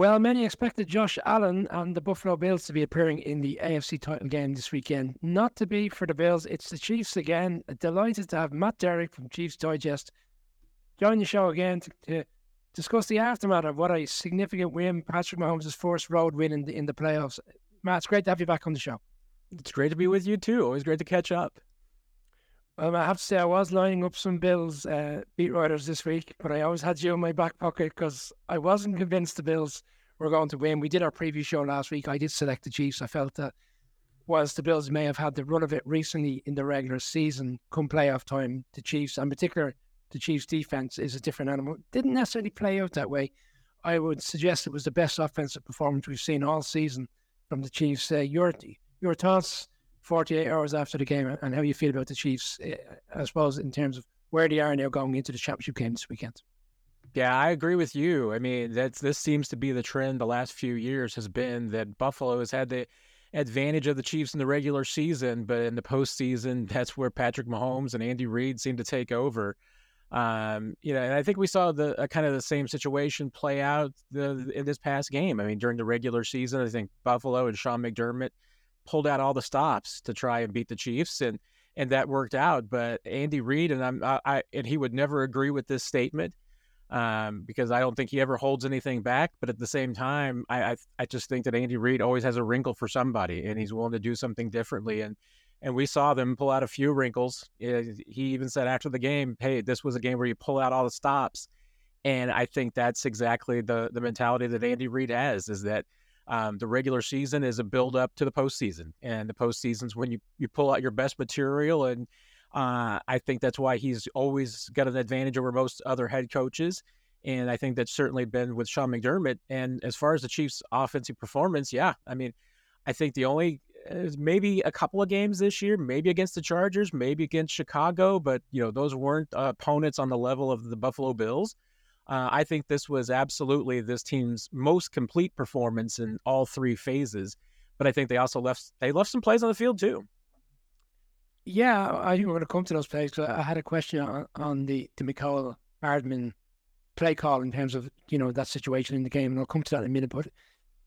Well, many expected Josh Allen and the Buffalo Bills to be appearing in the AFC title game this weekend. Not to be for the Bills, it's the Chiefs again. Delighted to have Matt Derrick from Chiefs Digest join the show again to, to discuss the aftermath of what a significant win, Patrick Mahomes' first road win in the, in the playoffs. Matt, it's great to have you back on the show. It's great to be with you too. Always great to catch up. Well, I have to say, I was lining up some Bills uh, beat writers this week, but I always had you in my back pocket because I wasn't convinced the Bills were going to win. We did our preview show last week. I did select the Chiefs. I felt that whilst the Bills may have had the run of it recently in the regular season, come playoff time, the Chiefs, in particular, the Chiefs' defense is a different animal. Didn't necessarily play out that way. I would suggest it was the best offensive performance we've seen all season from the Chiefs. Uh, your your thoughts 48 hours after the game and how you feel about the Chiefs, eh, I suppose, in terms of where they are now going into the championship game this weekend. Yeah, I agree with you. I mean, that's this seems to be the trend the last few years has been that Buffalo has had the advantage of the Chiefs in the regular season, but in the postseason, that's where Patrick Mahomes and Andy Reid seem to take over. Um, you know, and I think we saw the uh, kind of the same situation play out the, in this past game. I mean, during the regular season, I think Buffalo and Sean McDermott pulled out all the stops to try and beat the Chiefs, and and that worked out. But Andy Reid and I'm I, I and he would never agree with this statement um, because I don't think he ever holds anything back. But at the same time, I, I I just think that Andy Reid always has a wrinkle for somebody, and he's willing to do something differently. And and we saw them pull out a few wrinkles. He even said after the game, "Hey, this was a game where you pull out all the stops." And I think that's exactly the the mentality that Andy Reid has is that um, the regular season is a build up to the postseason, and the postseason's when you you pull out your best material, and uh, I think that's why he's always got an advantage over most other head coaches. And I think that's certainly been with Sean McDermott. And as far as the Chiefs' offensive performance, yeah, I mean, I think the only uh, maybe a couple of games this year, maybe against the Chargers, maybe against Chicago, but you know those weren't uh, opponents on the level of the Buffalo Bills. Uh, I think this was absolutely this team's most complete performance in all three phases. But I think they also left they left some plays on the field too. Yeah, I think we're going to come to those plays. I had a question on, on the the Mecole Hardman play call in terms of you know that situation in the game, and I'll come to that in a minute. But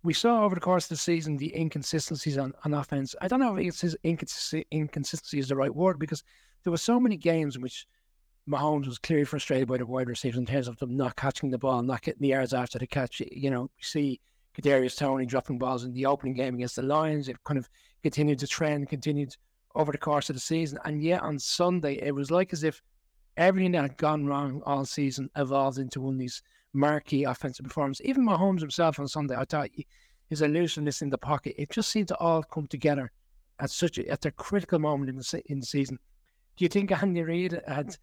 we saw over the course of the season the inconsistencies on, on offense. I don't know if it's inconsistency is the right word because there were so many games in which Mahomes was clearly frustrated by the wide receivers in terms of them not catching the ball, not getting the yards after the catch. You know, we see Kadarius Toney dropping balls in the opening game against the Lions. It kind of continued to trend, continued over the course of the season. And yet on Sunday, it was like as if everything that had gone wrong all season evolved into one of these marquee offensive performances. Even Mahomes himself on Sunday, I thought his elusiveness in the pocket, it just seemed to all come together at such a, at a critical moment in the, in the season. Do you think Andy Reid had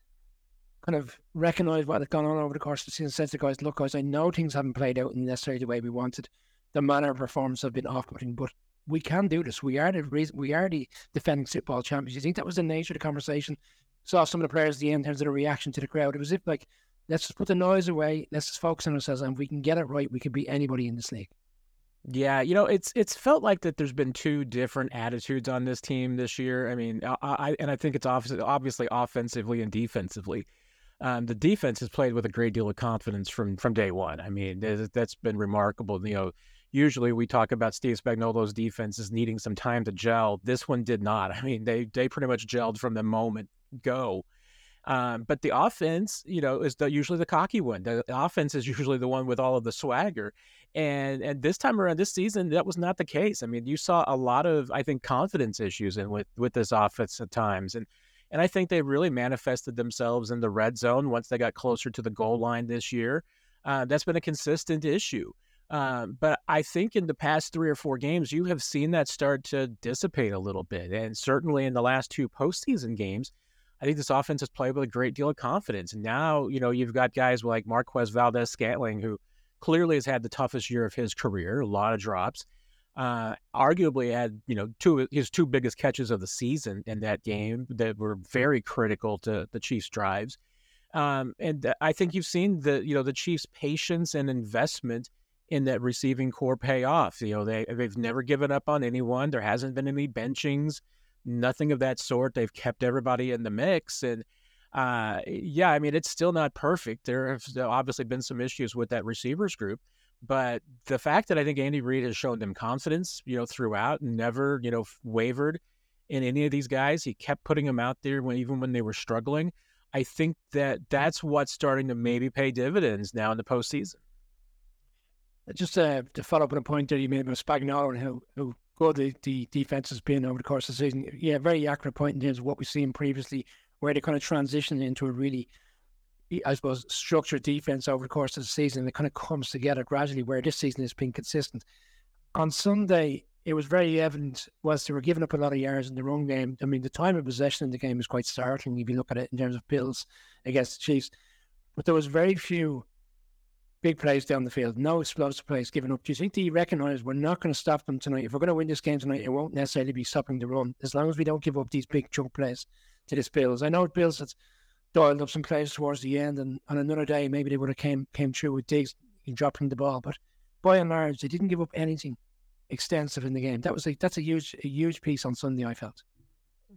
kind of recognize what had gone on over the course of the season, said to the guys, look, guys, I know things haven't played out in necessarily the way we wanted. The manner of performance have been off-putting, but we can do this. We are the reason, we are the defending Bowl champions. You think that was the nature of the conversation? Saw some of the players at the end in terms of the reaction to the crowd. It was if like, let's just put the noise away, let's just focus on ourselves, and if we can get it right, we can beat anybody in this league. Yeah, you know, it's it's felt like that. There's been two different attitudes on this team this year. I mean, I, I and I think it's obviously obviously offensively and defensively. Um, the defense has played with a great deal of confidence from from day one. I mean, that's been remarkable. You know, usually we talk about Steve Spagnuolo's defenses needing some time to gel. This one did not. I mean, they they pretty much gelled from the moment go. Um, but the offense, you know, is the, usually the cocky one. The offense is usually the one with all of the swagger. And and this time around, this season, that was not the case. I mean, you saw a lot of, I think, confidence issues and with with this offense at times. And and I think they really manifested themselves in the red zone once they got closer to the goal line this year. Uh, that's been a consistent issue. Um, but I think in the past three or four games, you have seen that start to dissipate a little bit. And certainly in the last two postseason games, I think this offense has played with a great deal of confidence. Now, you know, you've got guys like Marquez Valdes Scantling, who clearly has had the toughest year of his career, a lot of drops uh, arguably had you know two his two biggest catches of the season in that game that were very critical to the Chiefs' drives. Um, and I think you've seen the you know the Chiefs' patience and investment in that receiving corps pay off. You know they they've never given up on anyone. There hasn't been any benchings, nothing of that sort. They've kept everybody in the mix and. Uh, yeah, I mean, it's still not perfect. There have obviously been some issues with that receivers group, But the fact that I think Andy Reid has shown them confidence, you know, throughout and never, you know, wavered in any of these guys, he kept putting them out there when even when they were struggling. I think that that's what's starting to maybe pay dividends now in the postseason. Just uh, to follow up on a point that you made about Spagnuolo and how, how good the, the defense has been over the course of the season. Yeah, very accurate point in terms of what we've seen previously, where they kind of transitioned into a really I suppose, structured defense over the course of the season. It kind of comes together gradually, where this season has been consistent. On Sunday, it was very evident whilst they were giving up a lot of yards in the run game. I mean, the time of possession in the game is quite startling if you look at it in terms of Bills against the Chiefs. But there was very few big plays down the field, no explosive plays given up. Do you think they recognise we're not going to stop them tonight? If we're going to win this game tonight, it won't necessarily be stopping the run as long as we don't give up these big chunk plays to this Bills. I know Bills has dialed up some plays towards the end, and on another day maybe they would have came came through with digs Diggs dropping the ball. But by and large, they didn't give up anything extensive in the game. That was a, that's a huge a huge piece on Sunday. I felt.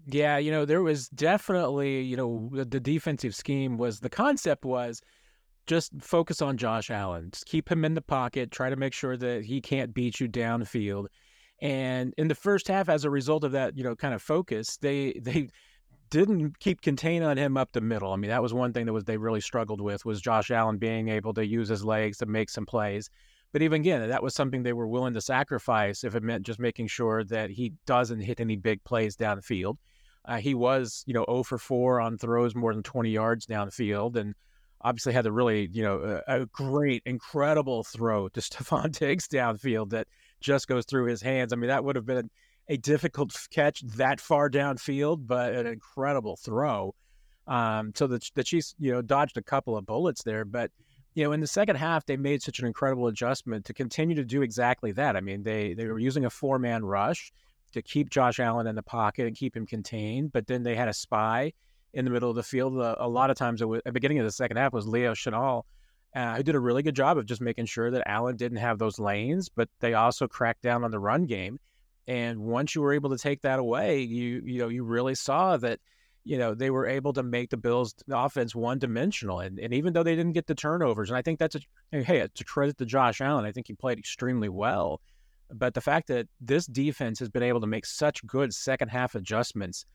Yeah, you know, there was definitely, you know, the defensive scheme was the concept was just focus on Josh Allen, just keep him in the pocket, try to make sure that he can't beat you downfield. And in the first half, as a result of that, you know, kind of focus, they they didn't keep contain on him up the middle. I mean, that was one thing that was they really struggled with was Josh Allen being able to use his legs to make some plays. But even again, that was something they were willing to sacrifice if it meant just making sure that he doesn't hit any big plays downfield. Uh, he was, you know, 0 for 4 on throws more than 20 yards downfield, and obviously had a really, you know, a, a great, incredible throw to Stefon Diggs downfield that just goes through his hands. I mean, that would have been a difficult catch that far downfield, but an incredible throw. Um, so the the Chiefs, you know, dodged a couple of bullets there, but you know, in the second half, they made such an incredible adjustment to continue to do exactly that. I mean, they they were using a four man rush to keep Josh Allen in the pocket and keep him contained, but then they had a spy in the middle of the field. A, a lot of times, was, at the beginning of the second half, was Leo Chenal, uh, who did a really good job of just making sure that Allen didn't have those lanes, but they also cracked down on the run game. And once you were able to take that away, you you know you really saw that you know they were able to make the Bills offense one dimensional. And and even though they didn't get the turnovers, and I think that's a hey, a credit to Josh Allen. I think he played extremely well. But the fact that this defense has been able to make such good second half adjustments,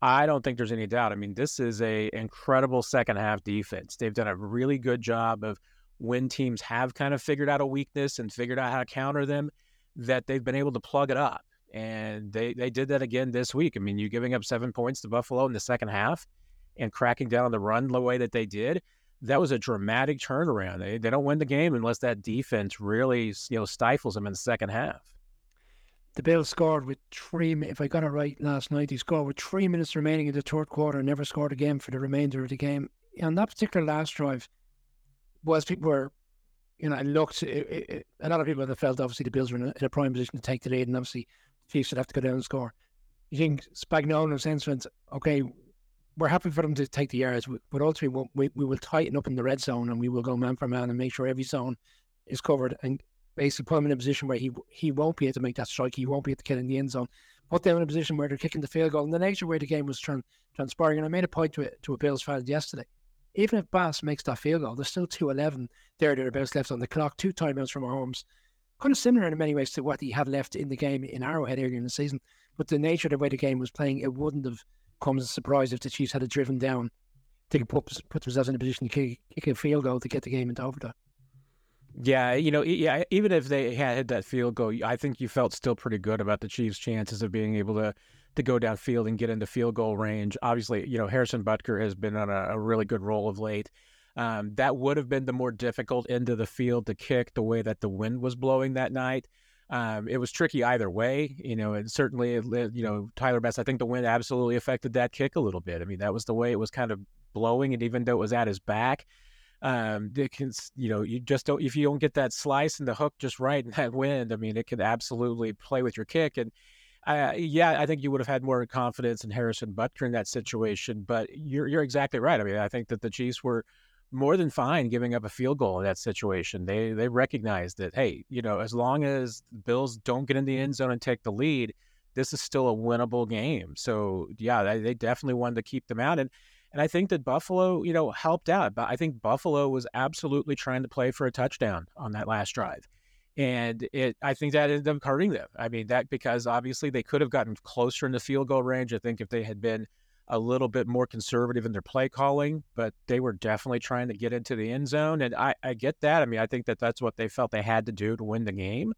I don't think there's any doubt. I mean, this is a incredible second half defense. They've done a really good job of when teams have kind of figured out a weakness and figured out how to counter them, that they've been able to plug it up and they they did that again this week. I mean, you giving up seven points to Buffalo in the second half and cracking down on the run the way that they did. That was a dramatic turnaround. They they don't win the game unless that defense really you know stifles them in the second half. The Bills scored with three. If I got it right last night, he scored with three minutes remaining in the third quarter. and Never scored again for the remainder of the game. On that particular last drive, was people were you know, I looked, it, it, a lot of people have felt obviously the Bills were in a, in a, prime position to take the lead, and obviously Chiefs would have to go down and score. You think Spagnuolo and sense okay, we're happy for them to take the yards, but ultimately we, we will tighten up in the red zone and we will go man for man and make sure every zone is covered and basically put him in a position where he he won't be able to make that strike, he won't be able to get in the end zone. Put them in a position where they're kicking the field goal. And the nature way the game was tran- transpiring, and I made a point to it to a Bills fan yesterday. Even if Bass makes that field goal, there's still 2-11 there, thereabouts left on the clock, two timeouts from Mahomes kind of similar in many ways to what he had left in the game in Arrowhead earlier in the season. But the nature of the way the game was playing, it wouldn't have come as a surprise if the Chiefs had a driven down to put, put themselves in a position to kick, kick a field goal to get the game into overtime. Yeah, you know, yeah, even if they had hit that field goal, I think you felt still pretty good about the Chiefs' chances of being able to to go downfield and get into field goal range. Obviously, you know, Harrison Butker has been on a, a really good roll of late. Um, that would have been the more difficult end of the field to kick the way that the wind was blowing that night. Um, it was tricky either way, you know, and certainly, you know, Tyler Bass, I think the wind absolutely affected that kick a little bit. I mean, that was the way it was kind of blowing, and even though it was at his back, um, it can, you know, you just don't, if you don't get that slice and the hook just right in that wind, I mean, it can absolutely play with your kick. And uh, yeah, I think you would have had more confidence in Harrison Butker in that situation, but you're, you're exactly right. I mean, I think that the Chiefs were, more than fine giving up a field goal in that situation. They they recognize that hey, you know, as long as the Bills don't get in the end zone and take the lead, this is still a winnable game. So yeah, they, they definitely wanted to keep them out. And And I think that Buffalo, you know, helped out. But I think Buffalo was absolutely trying to play for a touchdown on that last drive. And it, I think that ended up hurting them. I mean, that because obviously they could have gotten closer in the field goal range. I think if they had been a little bit more conservative in their play calling, but they were definitely trying to get into the end zone. And I, I get that. I mean, I think that that's what they felt they had to do to win the game.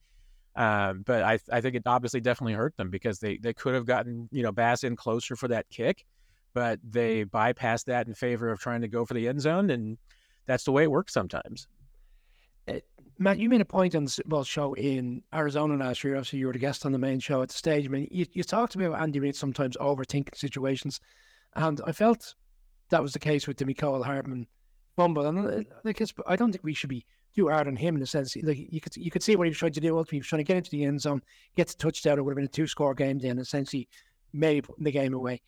Um, but I, I think it obviously definitely hurt them because they, they could have gotten, you know, Bass in closer for that kick, but they bypassed that in favor of trying to go for the end zone. And that's the way it works sometimes. Matt, you made a point on the Super Bowl show in Arizona last year. Obviously, you were the guest on the main show at the stage. I mean, you, you talked to me about Andy Reid sometimes overthinking situations, and I felt that was the case with the Mecole Hardman fumble. And uh, like, I don't think we should be too hard on him in the sense like you could you could see what he was trying to do. Ultimately, he was trying to get into the end zone, get the touchdown. It would have been a two score game then, essentially, maybe putting the game away.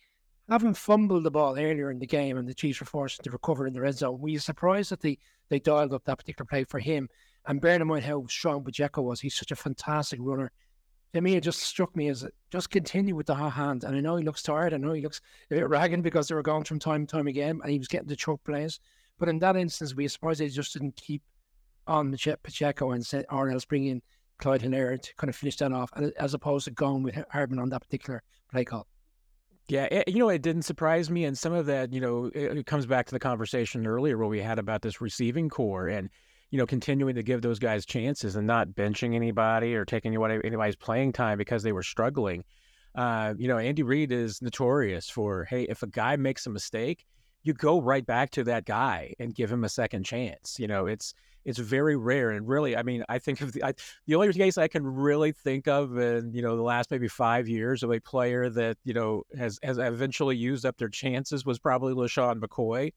Having fumbled the ball earlier in the game and the Chiefs were forced to recover in the red zone, were you surprised that they, they dialed up that particular play for him? And bearing in mind how strong Pacheco was, he's such a fantastic runner. To me, it just struck me as just continue with the hot hand. And I know he looks tired. I know he looks a bit ragged because they were going from time to time again, and he was getting the choke plays. But in that instance, we surprised they just didn't keep on Pacheco and say, or else bring in Clyde Helaire to kind of finish that off, as opposed to going with Hardman on that particular play call. Yeah, it, you know, it didn't surprise me, and some of that, you know, it, it comes back to the conversation earlier where we had about this receiving corps and you know continuing to give those guys chances and not benching anybody or taking anybody's playing time because they were struggling. Uh, you know, Andy Reid is notorious for hey, if a guy makes a mistake, you go right back to that guy and give him a second chance. You know, it's it's very rare and really i mean i think of the I, the only case i can really think of in you know the last maybe five years of a player that you know has has eventually used up their chances was probably LeSean McCoy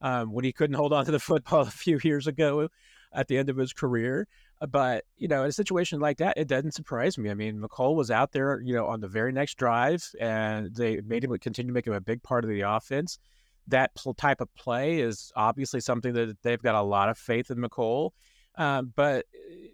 um, when he couldn't hold on to the football a few years ago at the end of his career uh, but you know in a situation like that it doesn't surprise me i mean Mecole was out there you know on the very next drive and they made him continue to make him a big part of the offense that type of play is obviously something that they've got a lot of faith in Mecole. Um, but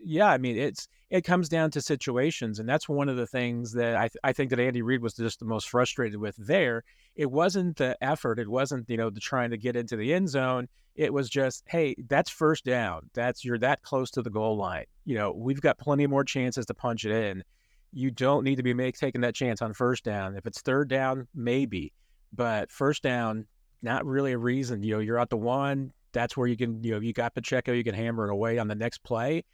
yeah, I mean, it's it comes down to situations, and that's one of the things that I th- I think that Andy Reid was just the most frustrated with. There, it wasn't the effort, it wasn't you know the trying to get into the end zone. It was just, hey, that's first down. That's you're that close to the goal line. You know, we've got plenty more chances to punch it in. You don't need to be make, taking that chance on first down. If it's third down, maybe, but first down, not really a reason. You know, you're at the one. That's where you can, you know, you got Pacheco, you can hammer it away on the next play.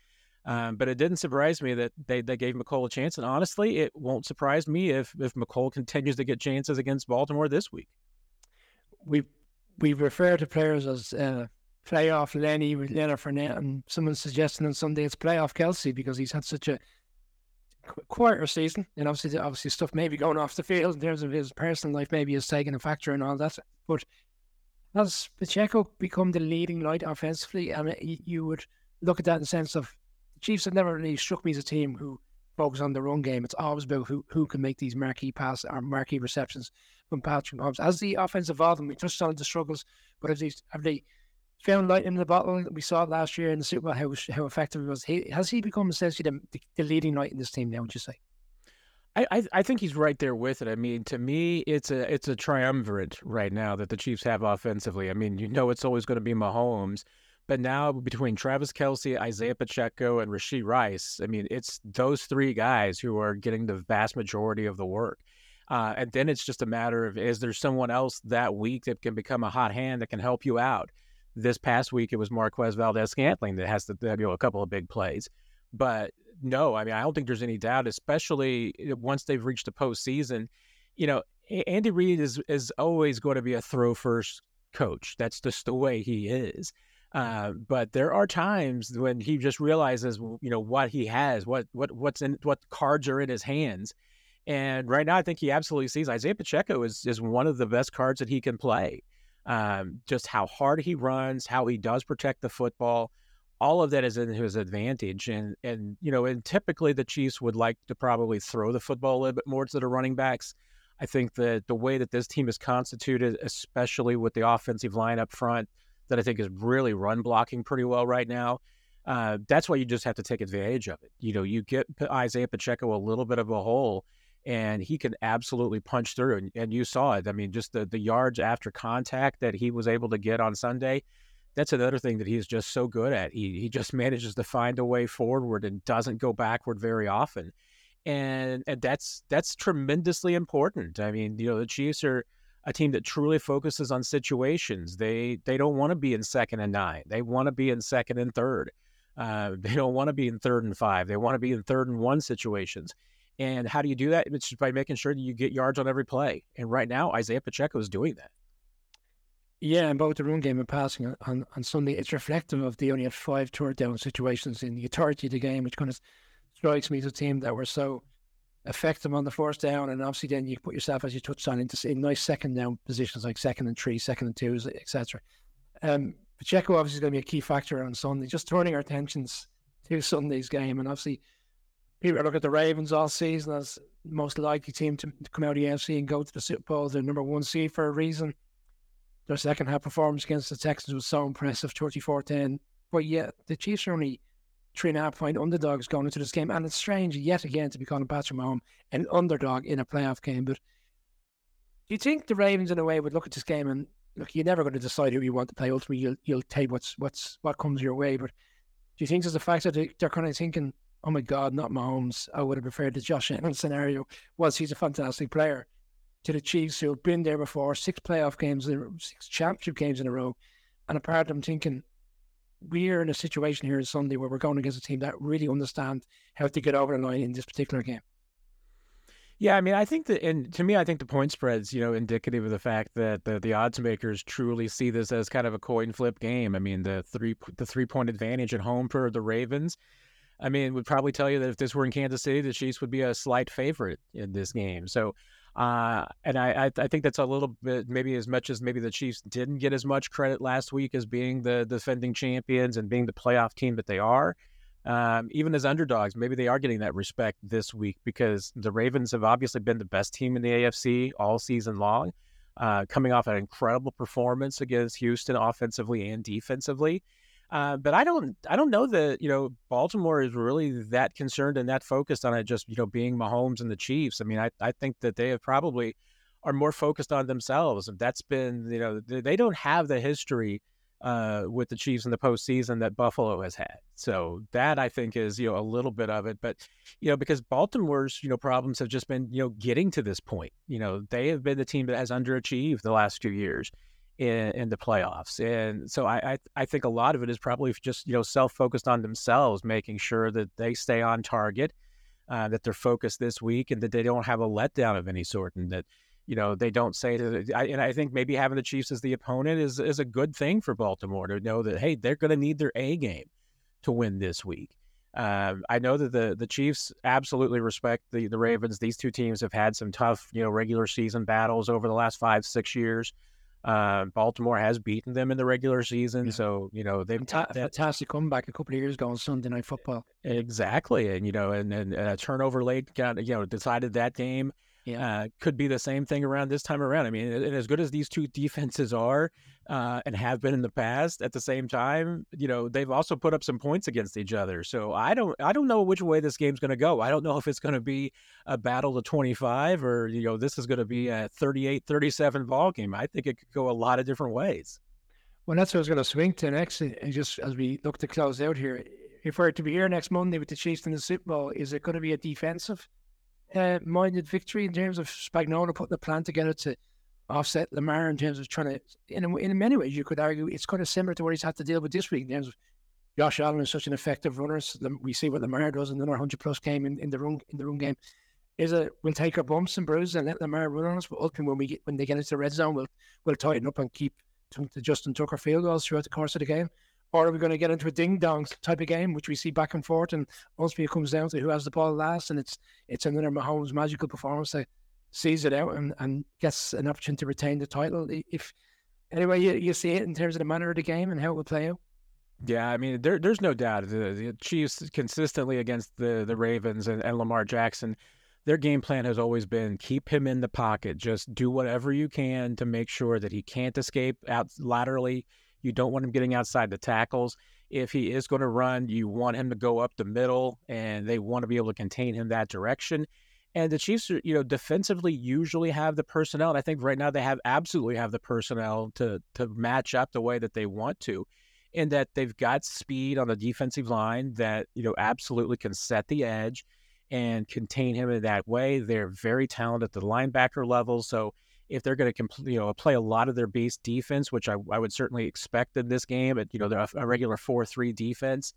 Um, but it didn't surprise me that they, they gave Mecole a chance. And honestly, it won't surprise me if if Mecole continues to get chances against Baltimore this week. We we refer to players as uh, playoff Lenny with Leonard Fournette, and someone's suggesting on Sunday it's playoff Kelce because he's had such a quieter season, and obviously, obviously stuff maybe going off the field in terms of his personal life maybe is taking a factor and all that. But has Pacheco become the leading light offensively? I mean, you would look at that in the sense of the Chiefs have never really struck me as a team who focus on their own game. It's always about who, who can make these marquee pass or marquee receptions from Patrick Mahomes. As the offense evolved, and we touched on the struggles, but have they, have they found light in the bottle. We saw it last year in the Super Bowl how how effective he was. He, has he become essentially the, the, the leading light in this team now? Would you say? I, I think he's right there with it. I mean, to me, it's a it's a triumvirate right now that the Chiefs have offensively. I mean, you know, it's always going to be Mahomes, but now between Travis Kelce, Isaiah Pacheco, and Rashee Rice, I mean, it's those three guys who are getting the vast majority of the work. Uh, and then it's just a matter of is there someone else that week that can become a hot hand that can help you out? This past week, it was Marquez Valdes Scantling that has to you know a couple of big plays. But no, I mean, I don't think there's any doubt, especially eh, once they've reached the postseason. You know, Andy Reid is is always going to be a throw first coach. That's just the way he is. Uh, but there are times when he just realizes, you know, what he has, what what what's in, what cards are in his hands. And right now, I think he absolutely sees Isaiah Pacheco is is one of the best cards that he can play um, just how hard he runs, how he does protect the football. All of that is in his advantage, and and you know, and typically the Chiefs would like to probably throw the football a little bit more to the running backs. I think that the way that this team is constituted, especially with the offensive line up front, that I think is really run blocking pretty well right now. Uh, that's why you just have to take advantage of it. You know, you get Isaiah Pacheco a little bit of a hole, and he can absolutely punch through. And, and you saw it. I mean, just the the yards after contact that he was able to get on Sunday. That's another thing that he's just so good at. He he just manages to find a way forward and doesn't go backward very often. And and that's that's tremendously important. I mean, you know, the Chiefs are a team that truly focuses on situations. They they don't want to be in second and nine. They want to be in second and third. Uh, they don't want to be in third and five. They want to be in third and one situations. And how do you do that? It's just by making sure that you get yards on every play. And right now, Isaiah Pacheco is doing that. Yeah, and both the run game and passing on, on Sunday, it's reflective of the only had five third down situations in the entirety of the game, which kind of strikes me as a team that were so effective on the first down, and obviously then you put yourself, as you touched on, into in nice second down positions like second and three, second and twos, etc. Um, Pacheco obviously is going to be a key factor on Sunday. Just turning our attentions to Sunday's game, and obviously people look at the Ravens all season as most likely team to, to come out of the AFC and go to the Super Bowl. They're number one seed for a reason. Their second half performance against the Texans was so impressive, 34-10. But yet the Chiefs are only three and a half point underdogs going into this game. And it's strange yet again to be calling Patrick Mahomes an underdog in a playoff game. But do you think the Ravens in a way would look at this game and look, you're never going to decide who you want to play. Ultimately, you'll you'll take what's what's what comes your way. But do you think there's the fact that they, are kind of thinking, oh my God, not Mahomes. I would have preferred the Josh Allen scenario. Was he's a fantastic player to the Chiefs who have been there before, six playoff games, six championship games in a row, and apart them thinking we're in a situation here on Sunday where we're going against a team that really understand how to get over the line in this particular game. Yeah, I mean, I think that, and to me, I think the point spreads, you know, indicative of the fact that the, the odds makers truly see this as kind of a coin flip game. I mean, the three the three point advantage at home for the Ravens. I mean, would probably tell you that if this were in Kansas City, the Chiefs would be a slight favorite in this game. So, uh, and I, I think that's a little bit maybe as much as maybe the Chiefs didn't get as much credit last week as being the defending champions and being the playoff team that they are um, even as underdogs, maybe they are getting that respect this week because the Ravens have obviously been the best team in the AFC all season long, uh, coming off an incredible performance against Houston offensively and defensively. Uh, but I don't, I don't know that you know Baltimore is really that concerned and that focused on it just you know being Mahomes and the Chiefs. I mean, I, I think that they have probably are more focused on themselves. That's been you know they don't have the history uh, with the Chiefs in the postseason that Buffalo has had. So that I think is you know a little bit of it, but you know because Baltimore's you know problems have just been you know getting to this point. You know they have been the team that has underachieved the last few years in, in the playoffs, and so I, I I think a lot of it is probably just you know self focused on themselves, making sure that they stay on target. Uh, that they're focused this week and that they don't have a letdown of any sort and that you know they don't say I, and I think maybe having the Chiefs as the opponent is is a good thing for Baltimore to know that hey they're going to need their A game to win this week. Um, I know that the the Chiefs absolutely respect the the Ravens. These two teams have had some tough you know regular season battles over the last five six years. Uh, Baltimore has beaten them in the regular season, yeah. so you know they've Fanta- that, fantastic comeback a couple of years ago on Sunday Night Football. Exactly, and you know, and, and a turnover late got you know decided that game. Yeah, uh, could be the same thing around this time around. I mean, and as good as these two defenses are uh, and have been in the past, at the same time, you know, they've also put up some points against each other. So I don't, I don't know which way this game's going to go. I don't know if it's going to be a battle to 25 or you know, this is going to be a 38-37 ball game. I think it could go a lot of different ways. Well, that's what I was going to swing to next. And just as we look to close out here, if we're to be here next Monday with the Chiefs in the Super Bowl, is it going to be a defensive uh, minded victory in terms of Spagnuolo putting a plan together to offset Lamar in terms of trying to, in, in many ways, you could argue it's kind of similar to what he's had to deal with this week in terms of Josh Allen is such an effective runner. So we see what Lamar does in another 100 plus game in, in the run in the run game. Is it we'll take our bumps and bruises and let Lamar run on us, but ultimately when we get when they get into the red zone, we'll we'll tighten up and keep to Justin Tucker field goals throughout the course of the game. Or are we going to get into a ding dong type of game, which we see back and forth, and ultimately it comes down to who has the ball last, and it's it's another Mahomes magical performance that sees it out and, and gets an opportunity to retain the title. If anyway, you, you see it in terms of the manner of the game and how it will play out. Yeah, I mean, there, there's no doubt the, the Chiefs consistently against the the Ravens and, and Lamar Jackson. Their game plan has always been keep him in the pocket. Just do whatever you can to make sure that he can't escape out laterally you don't want him getting outside the tackles. If he is going to run, you want him to go up the middle, and they want to be able to contain him that direction. And the Chiefs, you know, defensively usually have the personnel. And I think right now they have absolutely have the personnel to to match up the way that they want to, in that they've got speed on the defensive line that you know absolutely can set the edge and contain him in that way. They're very talented at the linebacker level, so if they're going to you know play a lot of their base defense, which I, I would certainly expect in this game, at you know they're a regular four three defense,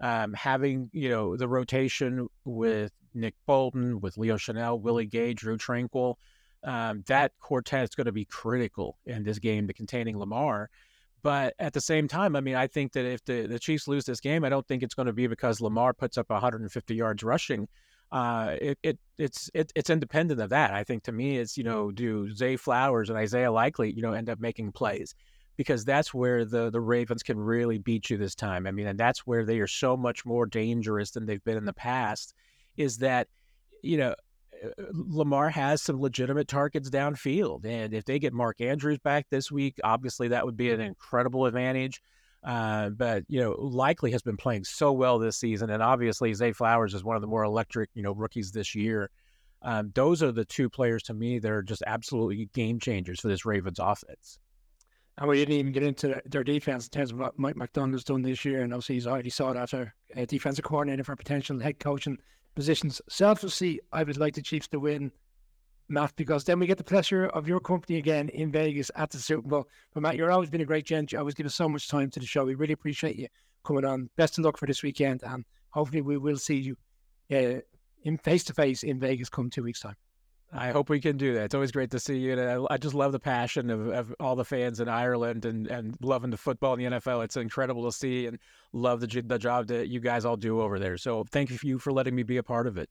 um, having you know the rotation with Nick Bolton, with Leo Chenal, Willie Gay, Drew Tranquill, um, that quartet is going to be critical in this game to containing Lamar. But at the same time, I mean, I think that if the, the Chiefs lose this game, I don't think it's going to be because Lamar puts up 150 yards rushing. Uh, it, it it's it, it's independent of that. I think to me, it's you know, do Zay Flowers and Isaiah Likely, you know, end up making plays because that's where the the Ravens can really beat you this time. I mean, and that's where they are so much more dangerous than they've been in the past. Is that you know uh, Lamar has some legitimate targets downfield, and if they get Mark Andrews back this week, obviously that would be an incredible advantage. Uh, but you know, Likely has been playing so well this season, and obviously Zay Flowers is one of the more electric you know rookies this year. Um, those are the two players to me that are just absolutely game changers for this Ravens offense. And we didn't even get into their defense in terms of what Mike Macdonald's done this year. And obviously, he's already sought after a defensive coordinator for potential head coaching positions. Selfishly, I would like the Chiefs to win, Matt, because then we get the pleasure of your company again in Vegas at the Super Bowl. But Matt, you're always been a great gent. You always give us so much time to the show. We really appreciate you coming on. Best of luck for this weekend. And hopefully, we will see you uh, in face to face in Vegas come two weeks' time. I hope we can do that. It's always great to see you. And I, I just love the passion of, of, all the fans in Ireland and, and loving the football in the NFL. It's incredible to see and love the, the job that you guys all do over there. So thank you for letting me be a part of it.